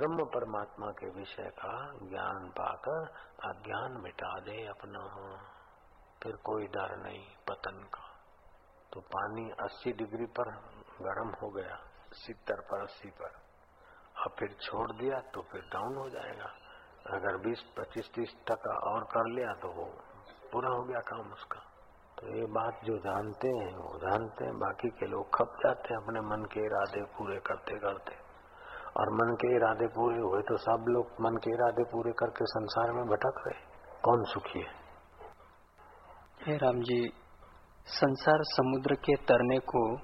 ब्रह्म परमात्मा के विषय का ज्ञान पाकर अज्ञान मिटा दे अपना। फिर कोई डर नहीं पतन का। तो पानी 80 डिग्री पर गर्म हो गया सितर पर अस्सी पर। और फिर छोड़ दिया तो फिर डाउन हो जाएगा। अगर 20, 25, 30 टका और कर लिया तो वो पूरा हो गया काम उसका। तो ये बात जो जानते हैं वो जानते हैं। बाकी के लोग खप जाते हैं अपने मन के इरादे पूरे करते करते और मन के इरादे पूरे हुए तो सब लोग मन के इरादे पूरे करके संसार में भटक रहे कौन सुखी है? हे राम जी। संसार समुद्र के तरने को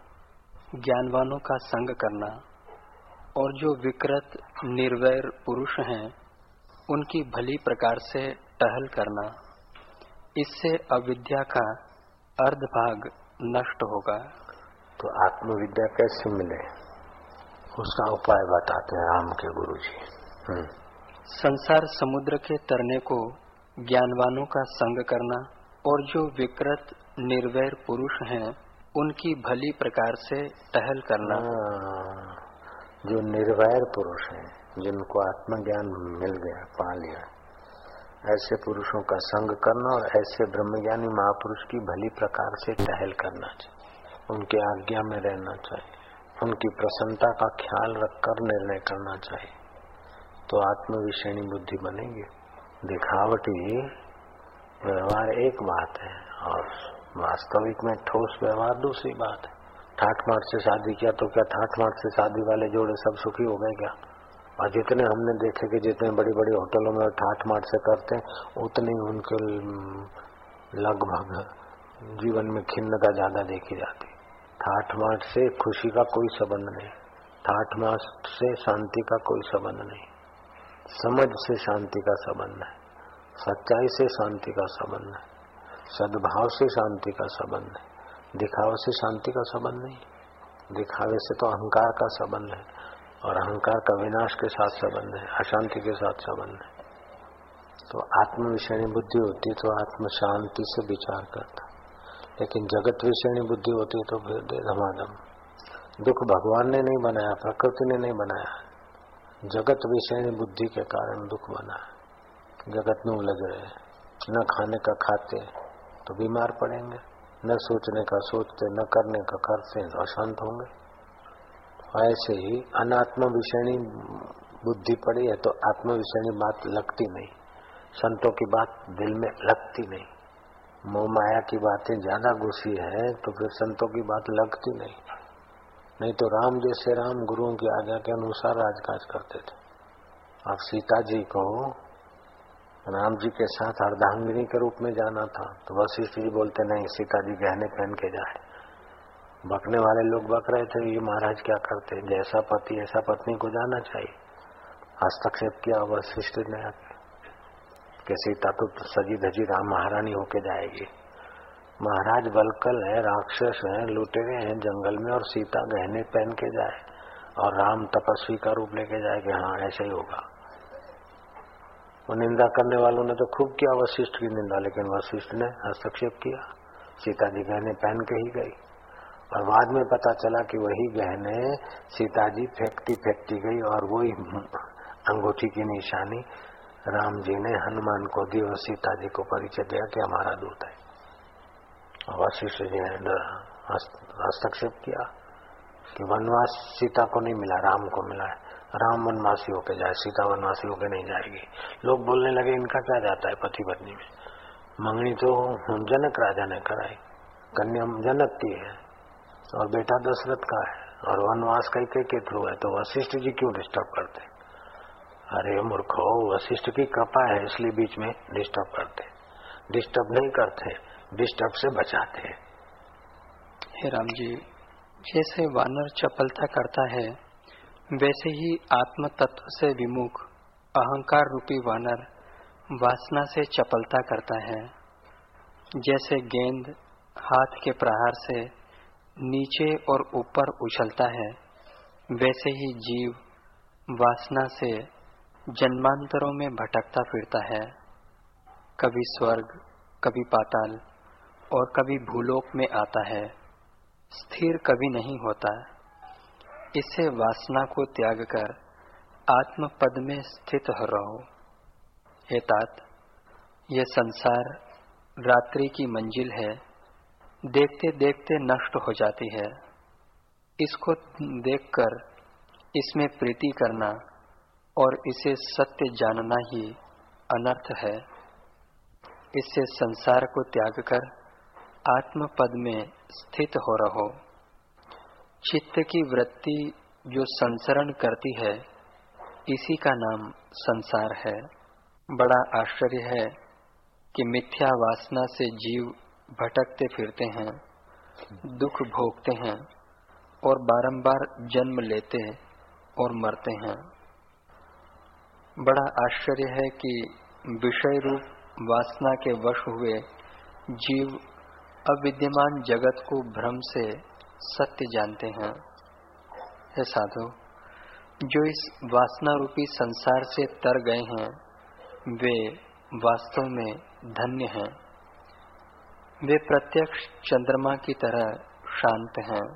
ज्ञानवानों का संग करना और जो विकृत निर्वैर पुरुष हैं उनकी भली प्रकार से टहल करना इससे अविद्या का अर्ध भाग नष्ट होगा। तो आत्मविद्या कैसे मिले? उसका उपाय बताते हैं राम के गुरु जी हम्म। संसार समुद्र के तरने को ज्ञानवानों का संग करना और जो विकृत निर्वैर पुरुष हैं उनकी भली प्रकार से टहल करना। हाँ, जो निर्वैर पुरुष हैं जिनको आत्मज्ञान मिल गया पा लिया ऐसे पुरुषों का संग करना और ऐसे ब्रह्मज्ञानी महापुरुष की भली प्रकार से टहल करना चाहिए। उनके आज्ञा में रहना चाहिए। उनकी प्रसन्नता का ख्याल रखकर निर्णय करना चाहिए। तो आत्मविषयणी बुद्धि बनेगी। दिखावटी व्यवहार एक बात है और वास्तविक में ठोस व्यवहार दूसरी बात है। ठाठ माठ से शादी किया तो क्या ठाठ माठ से शादी वाले जोड़े सब सुखी हो गए क्या? और जितने हमने देखे कि जितने बड़ी बड़ी होटलों में ठाठ माठ से करते हैं, उतनी उनके लगभग जीवन में खिन्नता ज़्यादा देखी जाती ठाठ माठ से खुशी का कोई संबंध नहीं। ठाठ माठ से शांति का कोई संबंध नहीं। समझ से शांति का संबंध है। सच्चाई से शांति का संबंध है। सद्भाव से शांति का संबंध है। दिखावे से शांति का संबंध नहीं। दिखावे से तो अहंकार का संबंध है। और अहंकार का विनाश के साथ संबंध है। अशांति के साथ संबंध है। तो आत्म विषयणी बुद्धि होती तो आत्म शांति से विचार करता लेकिन जगत विषयणी बुद्धि होती है तो फिर धमाधम। दुख भगवान ने नहीं बनाया, प्रकृति ने नहीं बनाया। जगत विषयणी बुद्धि के कारण दुख बना। जगत में उलझ रहे न खाने का खाते तो बीमार पड़ेंगे। न सोचने का सोचते, न करने का करते तो अशांत होंगे। ऐसे ही अनात्म विषयणी बुद्धि पड़ी है तो आत्म विषयणी बात लगती नहीं। संतों की बात दिल में लगती नहीं। मोह माया की बातें ज़्यादा घुसी है तो फिर संतों की बात लगती नहीं। नहीं तो राम जैसे राम गुरुओं की आज्ञा के अनुसार राजकाज करते थे। अब सीता जी को राम जी के साथ अर्धांगिनी के रूप में जाना था तो वशिष्ठ जी बोलते, नहीं, सीता जी गहने पहन के जाए। बकने वाले लोग बक रहे थे, ये महाराज क्या करते जैसा पति, ऐसा पत्नी को जाना चाहिए। हस्तक्षेप किया वशिष्ठ ने कि सीता तो सजी धजी राम महारानी होके जाएगी। महाराज बलकल है, राक्षस है लुटेरे हैं जंगल में और सीता गहने पहन के जाए और राम तपस्वी का रूप लेके जाए कि हाँ ऐसा ही होगा। वो निंदा करने वालों ने तो खूब किया, वशिष्ठ की निंदा, लेकिन वशिष्ठ ने हस्तक्षेप किया। सीता जी गहने पहन के ही गई और बाद में पता चला कि वही गहने सीता जी फेंकती फेंकती गई और वही अंगूठी की निशानी राम जी ने हनुमान को दी और सीता जी को परिचय दिया कि हमारा दूत है। और वशिष्ठ जी ने हस्तक्षेप किया कि वनवास सीता को नहीं मिला, राम को मिला है। राम वनवासी होके जाए, सीता वनवासी होके नहीं जाएगी। लोग बोलने लगे, इनका क्या जाता है पति पत्नी में? मंगनी तो जनक राजा ने कराई। कन्या जनक की है, और बेटा दशरथ का है, और वनवास कई कई के थ्रू है तो वशिष्ठ जी क्यों डिस्टर्ब करते अरे मूर्खो, वशिष्ठ की कृपा है इसलिए बीच में डिस्टर्ब करते। डिस्टर्ब नहीं करते डिस्टर्ब से बचाते। हे राम जी, जैसे वानर चपलता करता है, वैसे ही आत्म तत्व से विमुख, अहंकार रूपी वानर वासना से चपलता करता है। जैसे गेंद हाथ के प्रहार से नीचे और ऊपर उछलता है, वैसे ही जीव वासना से जन्मांतरों में भटकता फिरता है। कभी स्वर्ग, कभी पाताल और कभी भूलोक में आता है। स्थिर कभी नहीं होता। इसे वासना को त्याग कर आत्म पद में स्थित हो रहो। हे तात यह संसार रात्रि की मंजिल है। देखते देखते नष्ट हो जाती है। इसको देखकर, इसमें प्रीति करना और इसे सत्य जानना ही अनर्थ है। इससे संसार को त्याग कर आत्म पद में स्थित हो रहो। चित्त की वृत्ति जो संसरण करती है, इसी का नाम संसार है। बड़ा आश्चर्य है कि मिथ्या वासना से जीव भटकते फिरते हैं, दुख भोगते हैं और बारंबार जन्म लेते और मरते हैं। बड़ा आश्चर्य है कि विषय रूप वासना के वश हुए जीव अविद्यमान जगत को भ्रम से सत्य जानते हैं। हे साधु, जो इस वासना रूपी संसार से तर गए हैं, वे वास्तव में धन्य हैं। वे प्रत्यक्ष चंद्रमा की तरह शांत हैं,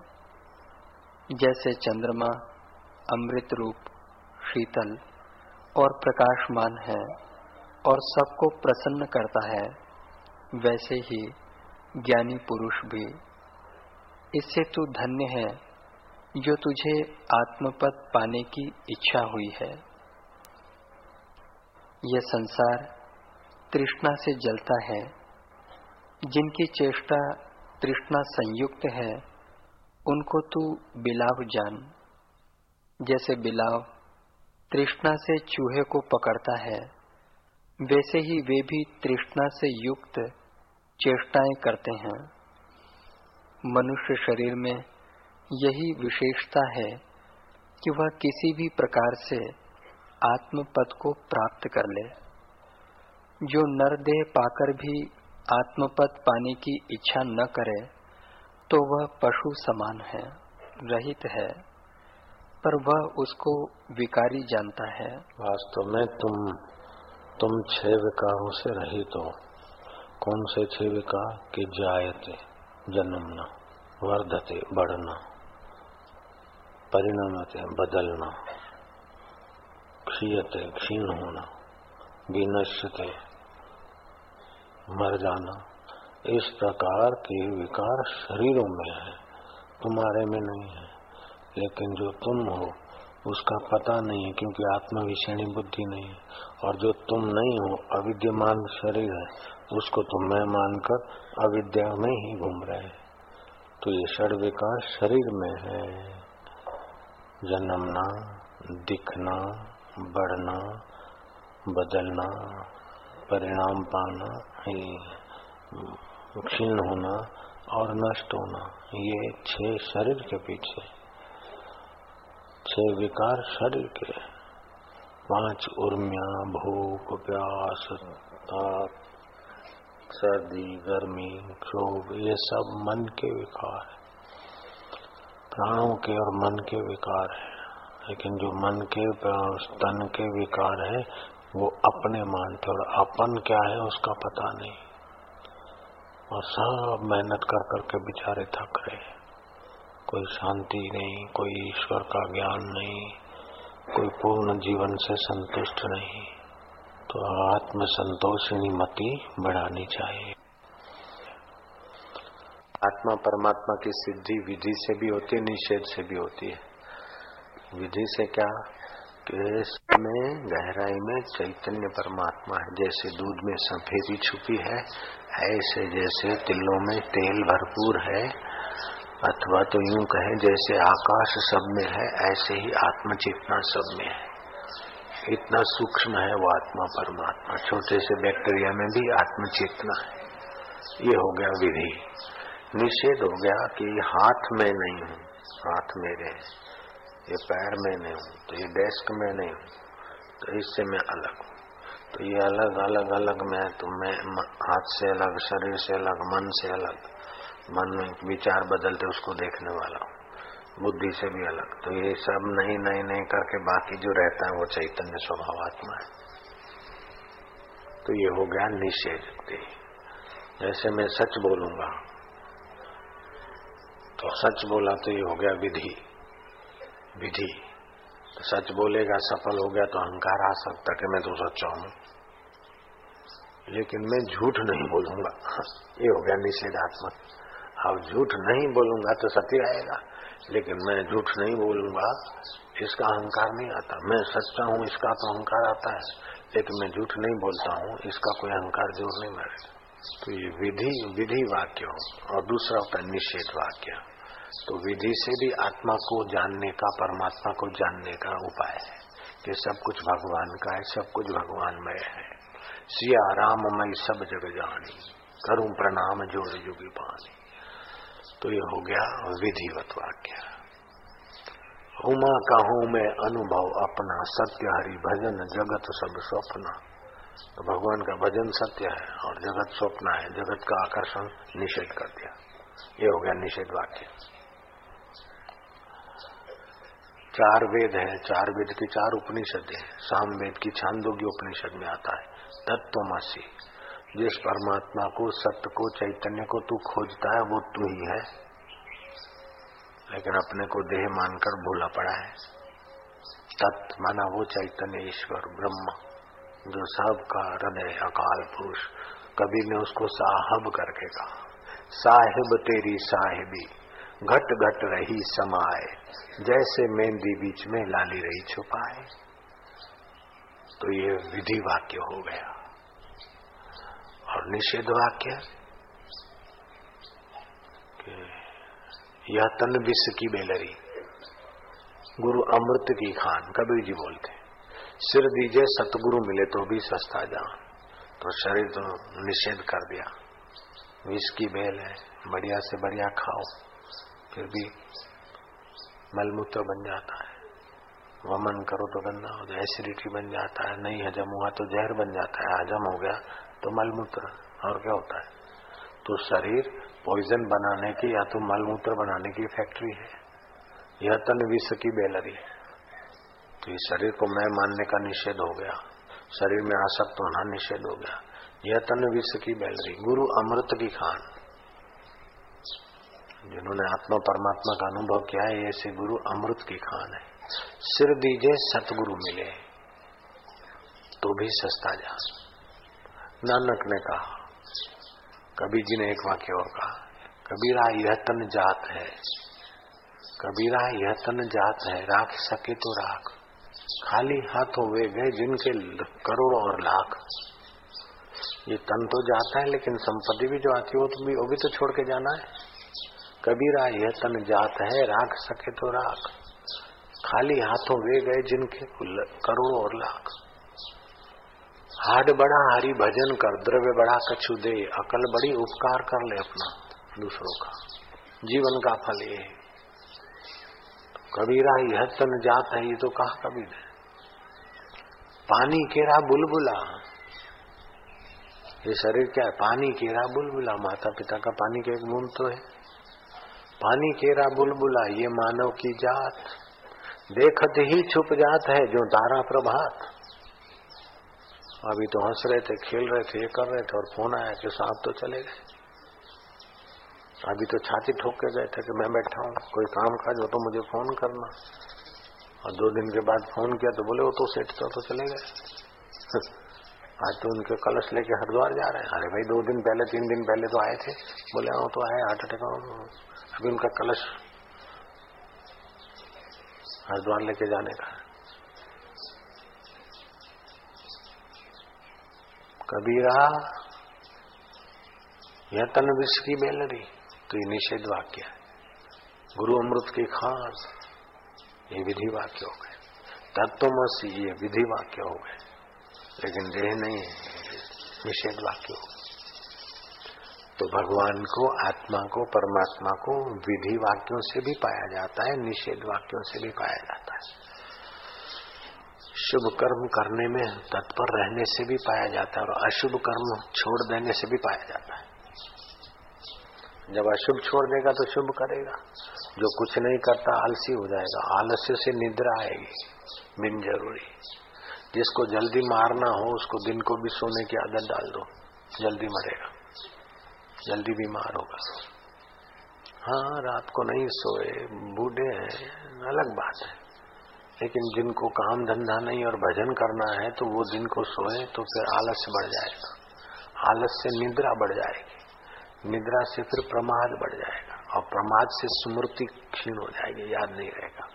जैसे चंद्रमा अमृत रूप, शीतल और प्रकाशमान है और सबको प्रसन्न करता है, वैसे ही ज्ञानी पुरुष भी। इससे तू धन्य है जो तुझे आत्मपद पाने की इच्छा हुई है। यह संसार तृष्णा से जलता है, जिनकी चेष्टा तृष्णा संयुक्त है, उनको तू बिलाव जान। जैसे बिलाव तृष्णा से चूहे को पकड़ता है। वैसे ही वे भी तृष्णा से युक्त चेष्टाएँ करते हैं। मनुष्य शरीर में यही विशेषता है कि वह किसी भी प्रकार से आत्मपद को प्राप्त कर ले। जो नरदेह पाकर भी आत्मपद पाने की इच्छा न करे तो वह पशु समान है, रहित है। पर वह उसको विकारी जानता है। वास्तव में तुम तुम छह विकारों से रहित हो। कौन से छह विकार के जायते, जन्मना, वर्धते, बढ़ना, परिणामते, बदलना, क्षीयते, क्षीण होना, विनश्यते, मर जाना। इस प्रकार के विकार शरीरों में है, तुम्हारे में नहीं है। लेकिन जो तुम हो, उसका पता नहीं है क्योंकि आत्मा विषयणी बुद्धि नहीं है। और जो तुम नहीं हो, अविद्यमान शरीर है, उसको तुम मैं मानकर अविद्या में ही घूम रहे है। तो ये षड विकार शरीर में है। जन्मना, दिखना, बढ़ना, बदलना, परिणाम पाना क्षीण होना और नष्ट होना, ये छह शरीर के पीछे। छह विकार शरीर के पाँच उर्मिया, भूख, प्यास, ताप, सर्दी, गर्मी क्षोभ ये सब मन के विकार है। प्राणों के और मन के विकार है। लेकिन जो मन के तन के विकार है, वो अपने मानते और अपन क्या है, उसका पता नहीं। और सब मेहनत कर करके बेचारे थक रहे कोई शांति नहीं, कोई ईश्वर का ज्ञान नहीं, कोई पूर्ण जीवन से संतुष्ट नहीं। तो आत्म संतोषिणी मति बढ़ानी चाहिए। आत्मा परमात्मा की सिद्धि विधि से भी होती है, निषेध से भी होती है। विधि से क्या? में, गहराई में चैतन्य परमात्मा है। जैसे दूध में सफेदी छुपी है, ऐसे जैसे तिलों में तेल भरपूर है। अथवा तो यूँ कहें, जैसे आकाश सब में है, ऐसे ही आत्म चेतना सब में है। इतना सूक्ष्म है वो आत्मा परमात्मा। छोटे से बैक्टीरिया में भी आत्म चेतना है। ये हो गया विधि। निषेध हो गया कि हाथ में नहीं हूँ, हाथ मेरे है। ये पैर में नहीं हूँ तो ये डेस्क में नहीं हूँ तो इससे मैं अलग हूँ। तो ये अलग अलग अलग मैं तो मैं हाथ से अलग, शरीर से अलग, मन से अलग। मन में विचार बदलते उसको देखने वाला हूँ। बुद्धि से भी अलग। तो ये सब नहीं नहीं नहीं करके बाकी जो रहता है वो चैतन्य स्वभाव आत्मा है। तो ये हो गया निषेध जैसे मैं सच बोलूँगा तो सच बोला तो ये हो गया विधि। विधि। तो सच बोलेगा, सफल हो गया तो अहंकार आ सकता कि मैं तो सच्चा हूँ। लेकिन मैं झूठ नहीं बोलूँगा। ये हो गया निषेधात्मक। अब झूठ नहीं बोलूँगा तो सत्य आएगा लेकिन मैं झूठ नहीं बोलूँगा, इसका अहंकार नहीं आता। मैं सच्चा हूँ, इसका तो अहंकार आता है, लेकिन मैं झूठ नहीं बोलता हूँ, इसका कोई अहंकार ज़ोर नहीं मरेगा तो ये विधि विधि वाक्य और दूसरा होता है निषेध वाक्य। तो विधि से भी आत्मा को जानने का, परमात्मा को जानने का उपाय है, कि सब कुछ भगवान का है, सब कुछ भगवानमय है। सिया राममय सब जग जानी, करूँ प्रणाम जोड़ जुगी पानी। तो ये हो गया विधिवत वाक्य। उमा कहूँ, मैं अनुभव अपना, सत्य हरि भजन, जगत सब स्वप्न। तो भगवान का भजन सत्य है और जगत स्वप्न है, जगत का आकर्षण निषेध कर दिया। ये हो गया निषेध वाक्य। चार वेद है, चार वेद की चार उपनिषद है। साम वेद की छांदोग्य उपनिषद में आता है। तत्वमासी जिस परमात्मा को, सत्य को, चैतन्य को तू खोजता है, वो तू ही है। लेकिन अपने को देह मानकर भूला पड़ा है। तत् माना वो चैतन्य, ईश्वर, ब्रह्म, जो सबका हृदय अकाल पुरुष। कबीर ने उसको साहब करके कहा, साहिब तेरी साहिबी, घट घट रही समाए जैसे मेहंदी बीच में लाली रही छुपाए तो ये विधि वाक्य हो गया। और निषेध वाक्य? यह तन विष की बेलरी, गुरु अमृत की खान, कबीर जी बोलते सिर दीजिए, सतगुरु मिले तो भी सस्ता जान। तो शरीर तो निषेध कर दिया। विष की बेल है, बढ़िया से बढ़िया खाओ, फिर भी मलमूत्र बन जाता है। वमन करो तो गंदा हो जाए, एसिडिटी बन जाता है, नहीं हजम हुआ तो जहर बन जाता है, हजम हो गया तो मलमूत्र, और क्या होता है? तो शरीर पॉइजन बनाने की या तो मलमूत्र बनाने की फैक्ट्री है। यह तन विष की बेलरी है। तो इस शरीर को मैं मानने का निषेध हो गया। शरीर में आसक्त होना निषेध हो गया। यह तन विष की बेलरी, गुरु अमृत की खान। जिन्होंने आत्मा परमात्मा का अनुभव किया है ऐसे गुरु अमृत की खान है। सिर दीजिए, सतगुरु मिले। तो भी सस्ता जा नानक ने कहा कबीर जी ने एक वाक्य और कहा, कबीरा यह तन जात है, कबीरा यह तन जात है, राख सके तो राख, खाली हाथों वे गए जिनके करोड़ और लाख। ये तन तो जाता है, लेकिन संपत्ति भी जो आती है, वो तो भी वो भी तो छोड़ के जाना है। कबीरा यह तन जात है, राख सके तो राख, खाली हाथों वे गए जिनके करोड़ों और लाख। हाड बड़ा हरी भजन कर, द्रव्य बड़ा कछु दे, अकल बड़ी उपकार कर ले अपना दूसरों का। जीवन का फल ये कबीरा यह तन जात है, ये तो कहा कबीर है पानी केरा बुलबुला। ये शरीर क्या है? पानी केरा बुलबुला। माता पिता का पानी का एक मूल तो है। पानी केरा बुलबुला, ये मानव की जात। देखते ही छुप जात है, जो तारा प्रभात। अभी तो हंस रहे थे खेल रहे थे ये कर रहे थे और फ़ोन आया कि साहब तो चले गए। अभी तो छाती ठोक के गए थे कि मैं बैठा हूँ कोई काम काज हो तो मुझे फ़ोन करना। और दो दिन के बाद फ़ोन किया तो बोले वो तो सेठ तो, तो चले गए। आज तो उनके कलश लेके हरिद्वार जा रहे हैं। अरे भाई दो दिन पहले तीन दिन पहले तो आए थे। बोले हाँ तो आए हार्ट अटैक अभी उनका कलश हरिद्वार लेके जाने का कबीरा यह तन विष की बेलरी तो ये निषेध वाक्य है। गुरु अमृत की खास, ये विधि वाक्य हो गए। तत्वमसी ये विधि वाक्य हो गए। लेकिन देह नहीं है, निषेध वाक्य हो तो भगवान को, आत्मा को, परमात्मा को विधि वाक्यों से भी पाया जाता है, निषेध वाक्यों से भी पाया जाता है। शुभ कर्म करने में तत्पर रहने से भी पाया जाता है और अशुभ कर्म छोड़ देने से भी पाया जाता है। जब अशुभ छोड़ देगा तो शुभ करेगा। जो कुछ नहीं करता, आलसी हो जाएगा। आलस्य से निद्रा आएगी। बिन ज़रूरी। जिसको जल्दी मारना हो, उसको दिन को भी सोने की आदत डाल दो। जल्दी मरेगा। जल्दी बीमार होगा। हाँ रात को नहीं सोए। बूढ़े हैं। अलग बात है। लेकिन जिनको काम धंधा नहीं और भजन करना है तो वो दिन को सोए तो फिर आलस्य बढ़ जाएगा। आलस से निद्रा बढ़ जाएगी। निद्रा से फिर प्रमाद बढ़ जाएगा। और प्रमाद से स्मृति क्षीण हो जाएगी, याद नहीं रहेगा।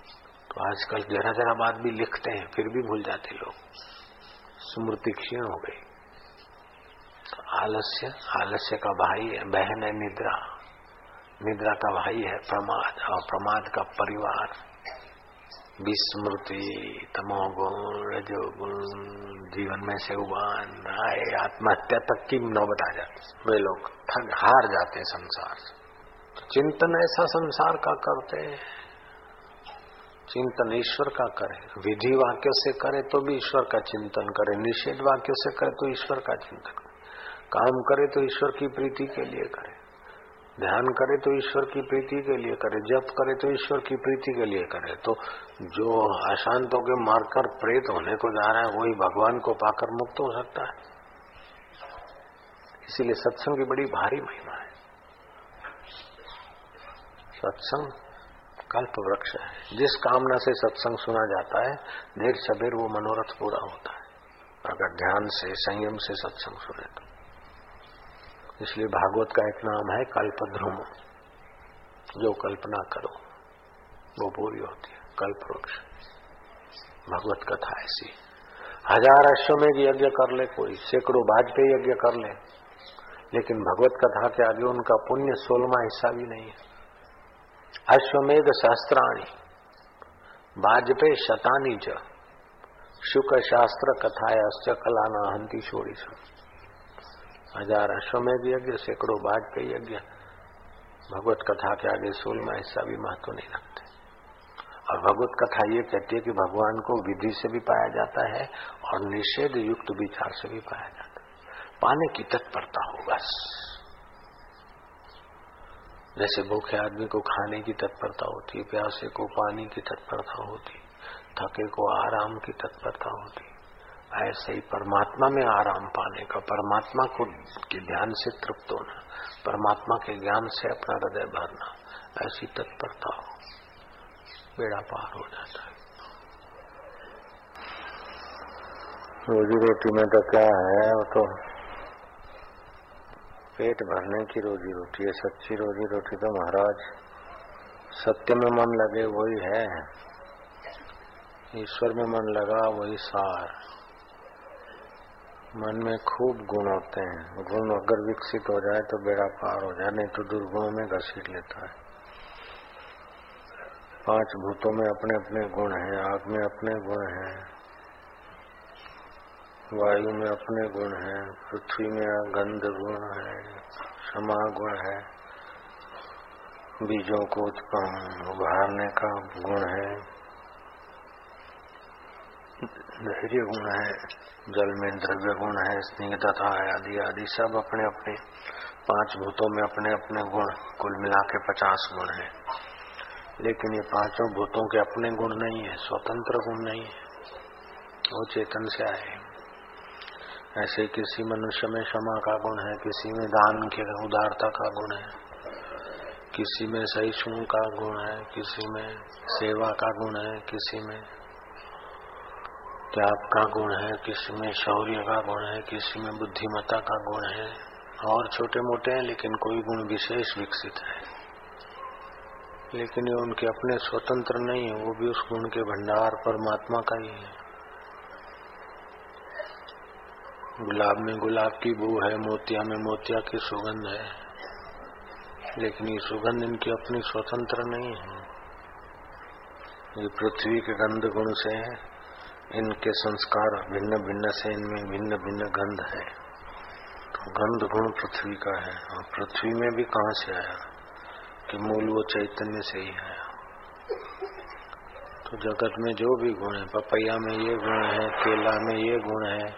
तो आजकल जरा जरा बात भी लिखते हैं, फिर भी भूल जाते लोग। स्मृति क्षीण हो गई। तो आलस्य आलस्य का भाई है, बहन है निद्रा। निद्रा का भाई है प्रमाद, और प्रमाद का परिवार। विस्मृति तमोगुण, रजोगुण जीवन में से उबान आए आत्महत्या तक की नौबत आ जाती वे लोग थक हार जाते हैं संसार से। तो चिंतन ऐसा संसार का करते चिंतन ईश्वर का करे। विधि वाक्य से करे तो भी ईश्वर का चिंतन करे। निषेध वाक्य से करे तो ईश्वर का चिंतन करे। काम करे तो ईश्वर की प्रीति के लिए करे। ध्यान करे तो ईश्वर की प्रीति के लिए करे, जप करे तो ईश्वर की प्रीति के लिए करे। तो जो अशांतों के मारकर प्रेत होने को जा रहा है, वही भगवान को पाकर मुक्त हो सकता है। इसीलिए सत्संग की बड़ी भारी महिमा है। सत्संग कल्प वृक्ष है। जिस कामना से सत्संग सुना जाता है, देर सबेर वो मनोरथ पूरा होता है। अगर ध्यान से, संयम से सत्संग सुने तो। इसलिए भागवत का एक नाम है कल्पध्रुम जो कल्पना करो, वो पूरी होती है कल्प वृक्ष भगवत कथा ऐसी। हज़ार अश्वमेघ यज्ञ कर ले कोई, सैकड़ों बाजपेयी यज्ञ कर ले। लेकिन भगवत कथा के आगे उनका पुण्य सोलवा हिस्सा भी नहीं है। अश्वमेघ शास्त्राणी बाजपेय शतानी च। शुक शास्त्र कथायाश्च कलाना हंती छोड़ी हज़ार अश्वमेध यज्ञ सैकड़ों के यज्ञ भगवत कथा के आगे सोलवा हिस्सा भी महत्व नहीं रखते। और भगवत कथा ये कहती है कि भगवान को विधि से भी पाया जाता है और निषेध युक्त विचार से भी पाया जाता है। पाने की तत्परता हो बस। जैसे भूखे आदमी को खाने की तत्परता होती है, प्यासे को पानी की तत्परता होती थके को आराम की तत्परता होती ऐसे ही परमात्मा में आराम पाने का, परमात्मा को के ध्यान से तृप्त होना, परमात्मा के ज्ञान से अपना हृदय भरना, ऐसी तत्परता हो, बेड़ा पार हो जाता है। रोजी रोटी में तो क्या है, वो तो पेट भरने की रोजी रोटी है, सच्ची रोजी रोटी तो महाराज, सत्य में मन लगे वही है, ईश्वर में मन लगा वही सार। मन में खूब गुण होते हैं। गुण अगर विकसित हो जाए तो बेड़ा पार हो जाए, नहीं तो दुर्गुणों में घसीट लेता है। पाँच भूतों में अपने अपने गुण हैं, आग में अपने गुण हैं, वायु में अपने गुण हैं, पृथ्वी में गंध गुण है, क्षमा गुण है, बीजों को उत्पन्न, उभारने का गुण है। धैर्य गुण है, जल में द्रव्य गुण है स्निग्धता है आदि आदि सब अपने अपने, पाँच भूतों में अपने अपने गुण, कुल मिला के पचास गुण है। लेकिन ये पाँचों भूतों के अपने गुण नहीं है, स्वतंत्र गुण नहीं है। वो चेतन से आए ऐसे किसी मनुष्य में क्षमा का गुण है, किसी में दान के उदारता का गुण है, किसी में सहिष्णु का गुण है, किसी में सेवा का गुण है, किसी में का गुण है, किसी में शौर्य का गुण है, किसी में बुद्धिमत्ता का गुण है। और छोटे मोटे हैं, लेकिन कोई गुण विशेष विकसित है। लेकिन ये उनके अपने स्वतंत्र नहीं है, वो भी उस गुण के भंडार परमात्मा का ही है। गुलाब में गुलाब की बू है, मोतिया में मोतिया की सुगंध है। लेकिन ये सुगंध इनकी अपनी स्वतंत्र नहीं है। ये पृथ्वी के गंध गुण से है। इनके संस्कार भिन्न भिन्न से इनमें भिन्न भिन्न गंध है। तो गंध गुण पृथ्वी का है। और पृथ्वी में भी कहाँ से आया? कि मूल वो चैतन्य से ही आया। तो जगत में जो भी गुण है, पपैया में ये गुण है, केला में ये गुण है,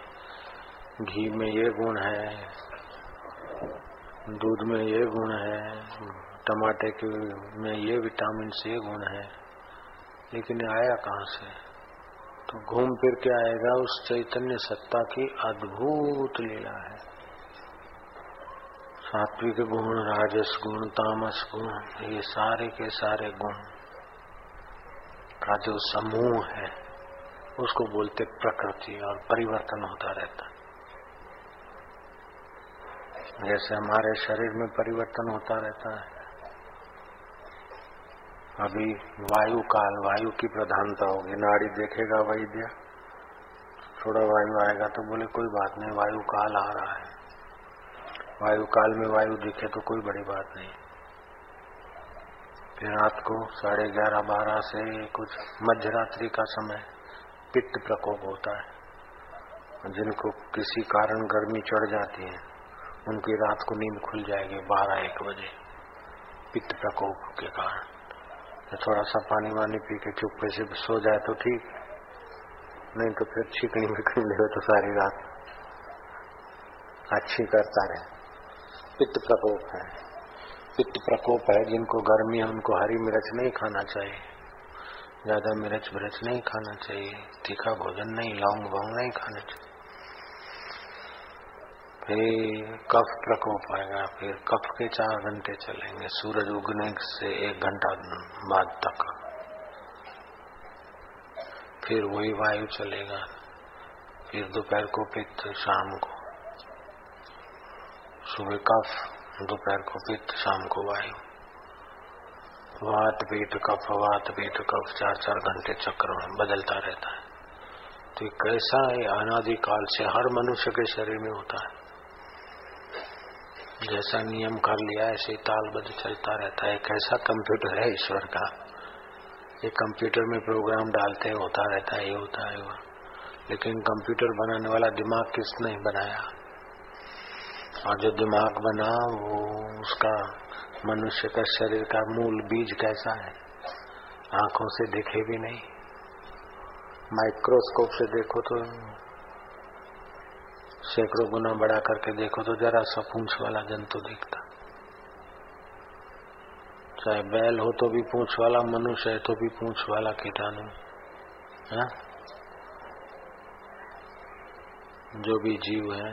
घी में ये गुण है, दूध में ये गुण है, टमाटे के में ये विटामिन से गुण है। लेकिन आया कहाँ से? तो घूम फिर के आएगा उस चैतन्य सत्ता की अद्भुत लीला है। सात्विक गुण, राजस गुण, तामस गुण, ये सारे के सारे गुण का जो समूह है, उसको बोलते प्रकृति और परिवर्तन होता रहता जैसे हमारे शरीर में परिवर्तन होता रहता है अभी वायु काल, वायु की प्रधानता होगी। नाड़ी देखेगा वैद्य। थोड़ा वायु आएगा तो बोले, कोई बात नहीं, वायु काल आ रहा है। वायु काल में वायु दिखे तो कोई बड़ी बात नहीं। फिर रात को साढ़े ग्यारह, बारह से कुछ मध्यरात्रि का समय पित्त प्रकोप होता है। जिनको किसी कारण गर्मी चढ़ जाती है, उनकी रात को नींद खुल जाएगी बारह एक बजे पित्त प्रकोप के कारण। थोड़ा सा पानी वानी पी के चुप्पे से सो जाए तो ठीक। नहीं तो फिर छिकनी बिकनी ले तो सारी रात। अच्छी करता रहे। पित्त प्रकोप है। पित्त प्रकोप है, जिनको गर्मी है, उनको हरी मिर्च नहीं खाना चाहिए। ज़्यादा मिर्च मिर्च नहीं खाना चाहिए। तीखा भोजन नहीं, लौंग वोंग नहीं खाना चाहिए। फिर कफ प्रकोप आएगा, फिर कफ के चार घंटे चलेंगे, सूरज उगने से एक घंटा बाद तक। फिर वही वायु चलेगा, फिर दोपहर को पित्त, शाम को। सुबह कफ, दोपहर को पित्त, शाम को वायु। वात पीठ कफ, वात पीठ कफ चार चार घंटे चक्र में बदलता रहता है। तो कैसा है? अनादिकाल से हर मनुष्य के शरीर में होता है। जैसा नियम कर लिया, ऐसे ताल बद चलता रहता है। कैसा कंप्यूटर है ईश्वर का, ये कंप्यूटर में प्रोग्राम डालते हैं होता रहता है, ये होता है वो लेकिन कंप्यूटर बनाने वाला दिमाग किसने बनाया? और जो दिमाग बना, वो उसका, मनुष्य का शरीर का मूल बीज कैसा है? आँखों से दिखे भी नहीं। माइक्रोस्कोप से देखो तो सैकड़ों गुना बड़ा करके देखो तो जरा सा पूंछ वाला जंतु दिखता। चाहे बैल हो तो भी पूंछ वाला, मनुष्य है तो भी पूंछ वाला कीटाणु, है? जो भी जीव है,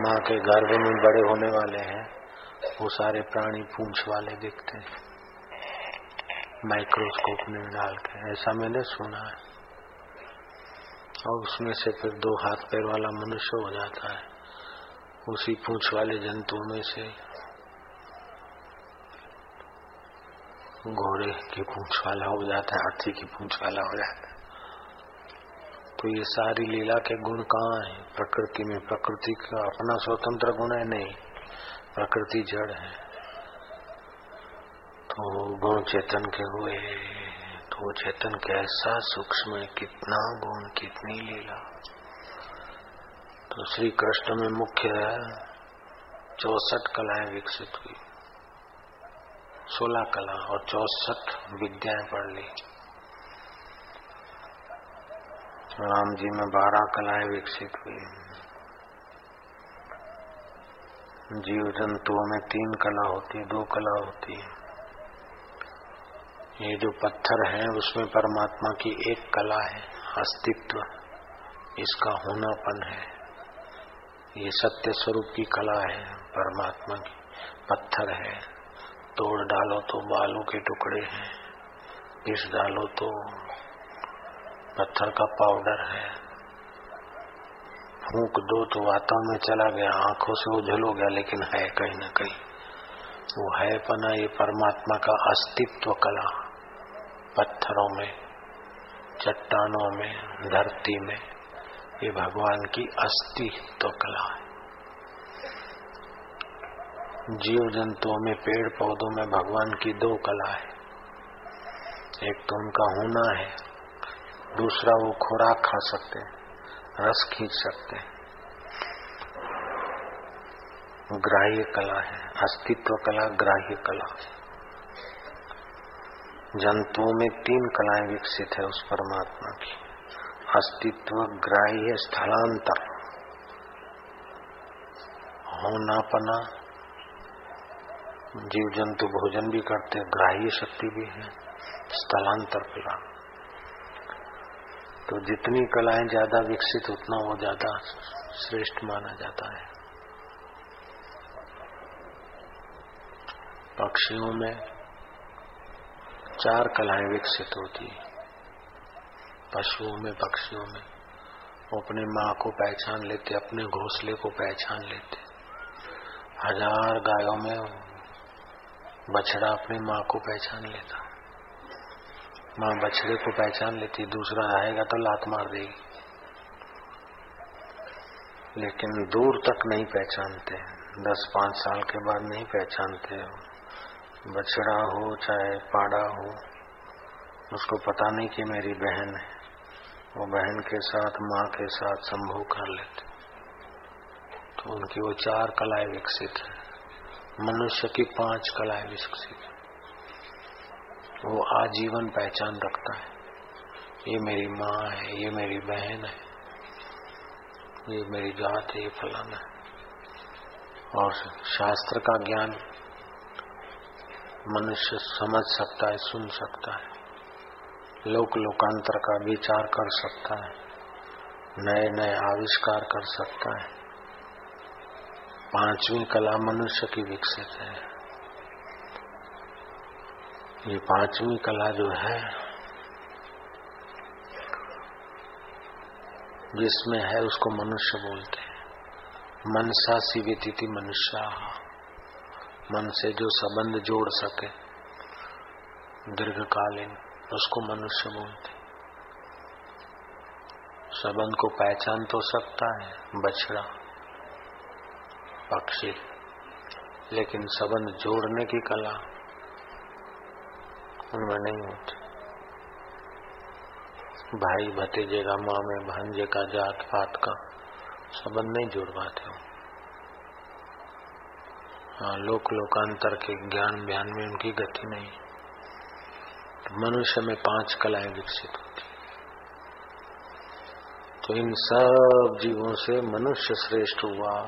माँ के गर्भ में बड़े होने वाले हैं, वो सारे प्राणी पूंछ वाले दिखते हैं। माइक्रोस्कोप में डाल के, ऐसा मैंने सुना है। और उसमें से फिर दो हाथ पैर वाला मनुष्य हो जाता है। उसी पूछ वाले जंतुओं में से घोड़े की पूछ वाला हो जाता है, हाथी की पूछ वाला हो जाता है। तो ये सारी लीला के गुण कहाँ है? प्रकृति में प्रकृति का अपना स्वतंत्र गुण है? नहीं। प्रकृति जड़ है। तो गुण चेतन के हुए तो चेतन कैसा सूक्ष्म है, कितना गुण, कितनी लीला। तो श्री कृष्ण में मुख्य चौसठ कलाएँ विकसित हुई। सोलह कला और चौसठ विद्याएँ पढ़ ली। राम जी में बारह कलाएँ विकसित हुई। जीव जंतुओं में तीन कला होती, दो कला होती। है ये जो पत्थर है, उसमें परमात्मा की एक कला है, अस्तित्व। इसका होनापन है। ये सत्य स्वरूप की कला है, परमात्मा की पत्थर है। तोड़ डालो तो बालों के टुकड़े हैं, पिस डालो तो पत्थर का पाउडर है। फूक दो तो वातावरण में चला गया, आँखों से उझल हो गया, लेकिन है कहीं ना कहीं। वो है पना ये परमात्मा का अस्तित्व कला। पत्थरों में, चट्टानों में, धरती में, ये भगवान की अस्तित्व कला है। जीव जंतुओं में पेड़ पौधों में भगवान की दो कला है। एक तो उनका होना है, दूसरा वो खुराक खा सकते हैं, रस खींच सकते हैं। ग्राह्य कला है, अस्तित्व कला, ग्राह्य कला जंतुओं में तीन कलाएँ विकसित है उस परमात्मा की। अस्तित्व, ग्राह्य, स्थलांतर। होनापना। जीव जंतु भोजन भी करते ग्राह्य शक्ति भी है, स्थलांतर कला। तो जितनी कलाएँ ज़्यादा विकसित, उतना वो ज़्यादा श्रेष्ठ माना जाता है। पक्षियों में चार कलाएँ विकसित होती पशुओं में, पक्षियों में। वो अपनी माँ को पहचान लेते, अपने घोंसले को पहचान लेते। हज़ार गायों में बछड़ा अपनी माँ को पहचान लेता। माँ बछड़े को पहचान लेती, दूसरा आएगा तो लात मार देगी। लेकिन दूर तक नहीं पहचानते। दस पाँच साल के बाद नहीं पहचानते बछड़ा हो, चाहे पाड़ा हो, उसको पता नहीं कि मेरी बहन है। वो बहन के साथ, माँ के साथ संभोग कर लेते। तो उनकी वो चार कलाएँ विकसित है। मनुष्य की पाँच कलाएँ विकसित है। वो आजीवन पहचान रखता है। ये मेरी माँ है, ये मेरी बहन है, ये मेरी जात है, ये फलाना है। और शास्त्र का ज्ञान मनुष्य समझ सकता है, सुन सकता है। लोक लोकांतर का विचार कर सकता है। नए नए आविष्कार कर सकता है। पांचवी कला मनुष्य की विकसित है। ये पांचवी कला जो है, जिसमें है उसको मनुष्य बोलते हैं। मनसा व्यतीति मनुष्य। मन से जो संबंध जोड़ सके, दीर्घकालीन, उसको मनुष्य बोलते संबंध को पहचान तो सकता है, बछड़ा, पक्षी, लेकिन संबंध जोड़ने की कला उनमें नहीं होती। भाई भतीजे का मामे भांजे का जात पात का संबंध नहीं जोड़ पाते हो लोक लोकांतर के ज्ञान बयान में उनकी गति नहीं। तो मनुष्य में पाँच कलाएँ विकसित होती तो इन सब जीवों से मनुष्य श्रेष्ठ हुआ।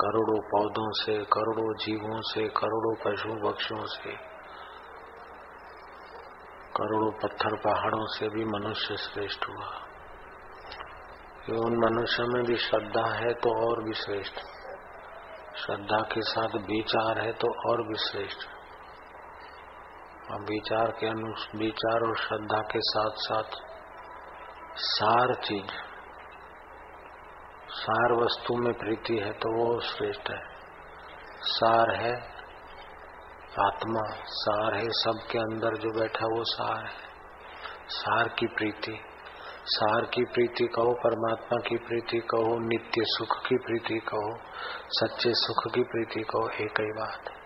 करोड़ों पौधों से, करोड़ों जीवों से, करोड़ों पशु पक्षियों से, करोड़ों पत्थर पहाड़ों से भी मनुष्य श्रेष्ठ हुआ। उन मनुष्य में भी श्रद्धा है तो और भी श्रेष्ठ। श्रद्धा के साथ विचार है तो और भी श्रेष्ठ और विचार के अनुसार विचार और श्रद्धा के साथ साथ सार चीज़, सार वस्तु में प्रीति है तो वो श्रेष्ठ है। सार है आत्मा, सार है सबके अंदर जो बैठा वो सार है। सार की प्रीति। सार की प्रीति कहो, परमात्मा की प्रीति कहो, नित्य सुख की प्रीति कहो, सच्चे सुख की प्रीति कहो एक ही बात है।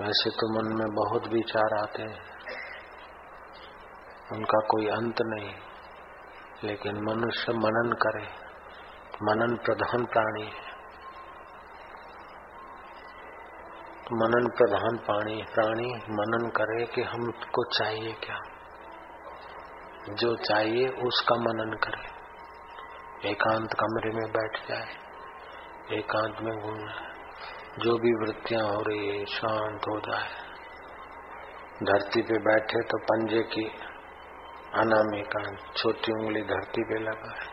वैसे तो मन में बहुत विचार आते हैं। उनका कोई अंत नहीं, लेकिन मनुष्य मनन करे। मनन प्रधान प्राणी है। मनन प्रधान प्राणी प्राणी मनन करे कि हमको चाहिए क्या? जो चाहिए उसका मनन करे। एकांत कमरे में बैठ जाए, एकांत में घूम जो भी वृत्तियाँ हो रही है, शांत हो जाए। धरती पे बैठे तो पंजे की अनामिका छोटी उंगली धरती पे लगाए।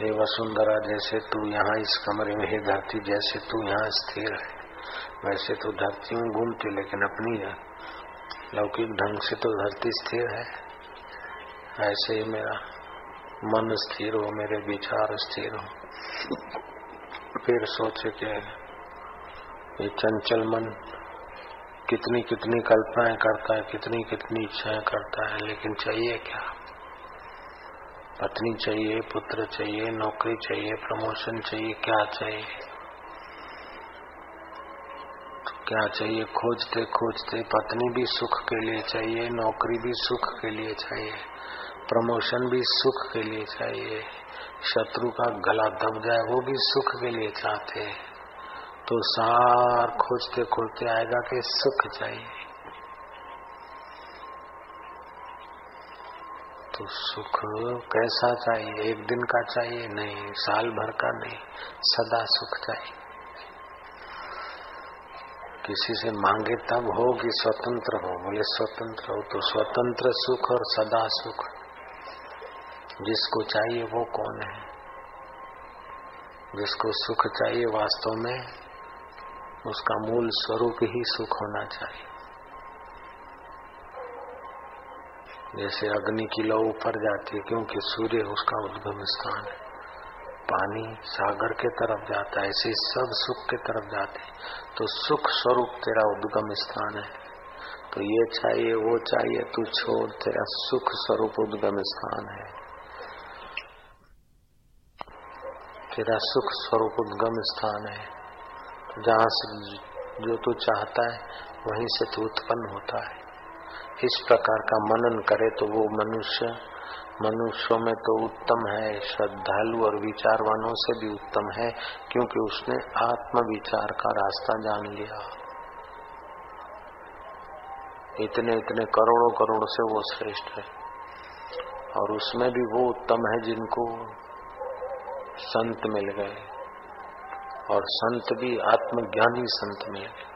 हे वसुंधरा, जैसे तू यहाँ इस कमरे में, हे धरती, जैसे तू यहाँ स्थिर है, वैसे तो धरती में घूमती, लेकिन अपनी लौकिक ढंग से तो धरती स्थिर है। ऐसे ही मेरा मन स्थिर हो, मेरे विचार स्थिर हो। फिर सोचे कि ये चंचल मन कितनी कितनी कल्पनाएँ करता है कितनी कितनी इच्छाएँ करता है, लेकिन चाहिए क्या? पत्नी चाहिए, पुत्र चाहिए, नौकरी चाहिए, प्रमोशन चाहिए, क्या चाहिए? तो क्या चाहिए? खोजते खोजते पत्नी भी सुख के लिए चाहिए, नौकरी भी सुख के लिए चाहिए। प्रमोशन भी सुख के लिए चाहिए। शत्रु का गला दब जाए, वो भी सुख के लिए चाहते हैं। तो सार खोजते खोजते आएगा कि सुख चाहिए। तो सुख कैसा चाहिए? एक दिन का चाहिए? नहीं, साल भर का नहीं, सदा सुख चाहिए। किसी से मांगे तब हो कि स्वतंत्र हो। बोले, स्वतंत्र हो तो स्वतंत्र सुख और सदा सुख। जिसको चाहिए वो कौन है? जिसको सुख चाहिए वास्तव में, उसका मूल स्वरूप ही सुख होना चाहिए। जैसे अग्नि की लौ ऊपर जाती है, क्योंकि सूर्य उसका उद्गम स्थान है। पानी सागर के तरफ़ जाता है, ऐसे सब सुख के तरफ़ जाते तो सुख स्वरूप तेरा उद्गम स्थान है। तो ये चाहिए, वो चाहिए, तू छोड़, तेरा सुख स्वरूप उद्गम स्थान है। तेरा सुख स्वरूप उद्गम स्थान है। जहाँ से जो तू चाहता है, वहीं से तू उत्पन्न होता है। इस प्रकार का मनन करे तो वो मनुष्य, मनुष्यों में तो उत्तम है। श्रद्धालु और विचारवानों से भी उत्तम है, क्योंकि उसने आत्म विचार का रास्ता जान लिया। इतने इतने करोड़ों, करोड़ से वो श्रेष्ठ है। और उसमें भी वो उत्तम है जिनको संत मिल गए और संत भी आत्मज्ञानी संत मिल। गए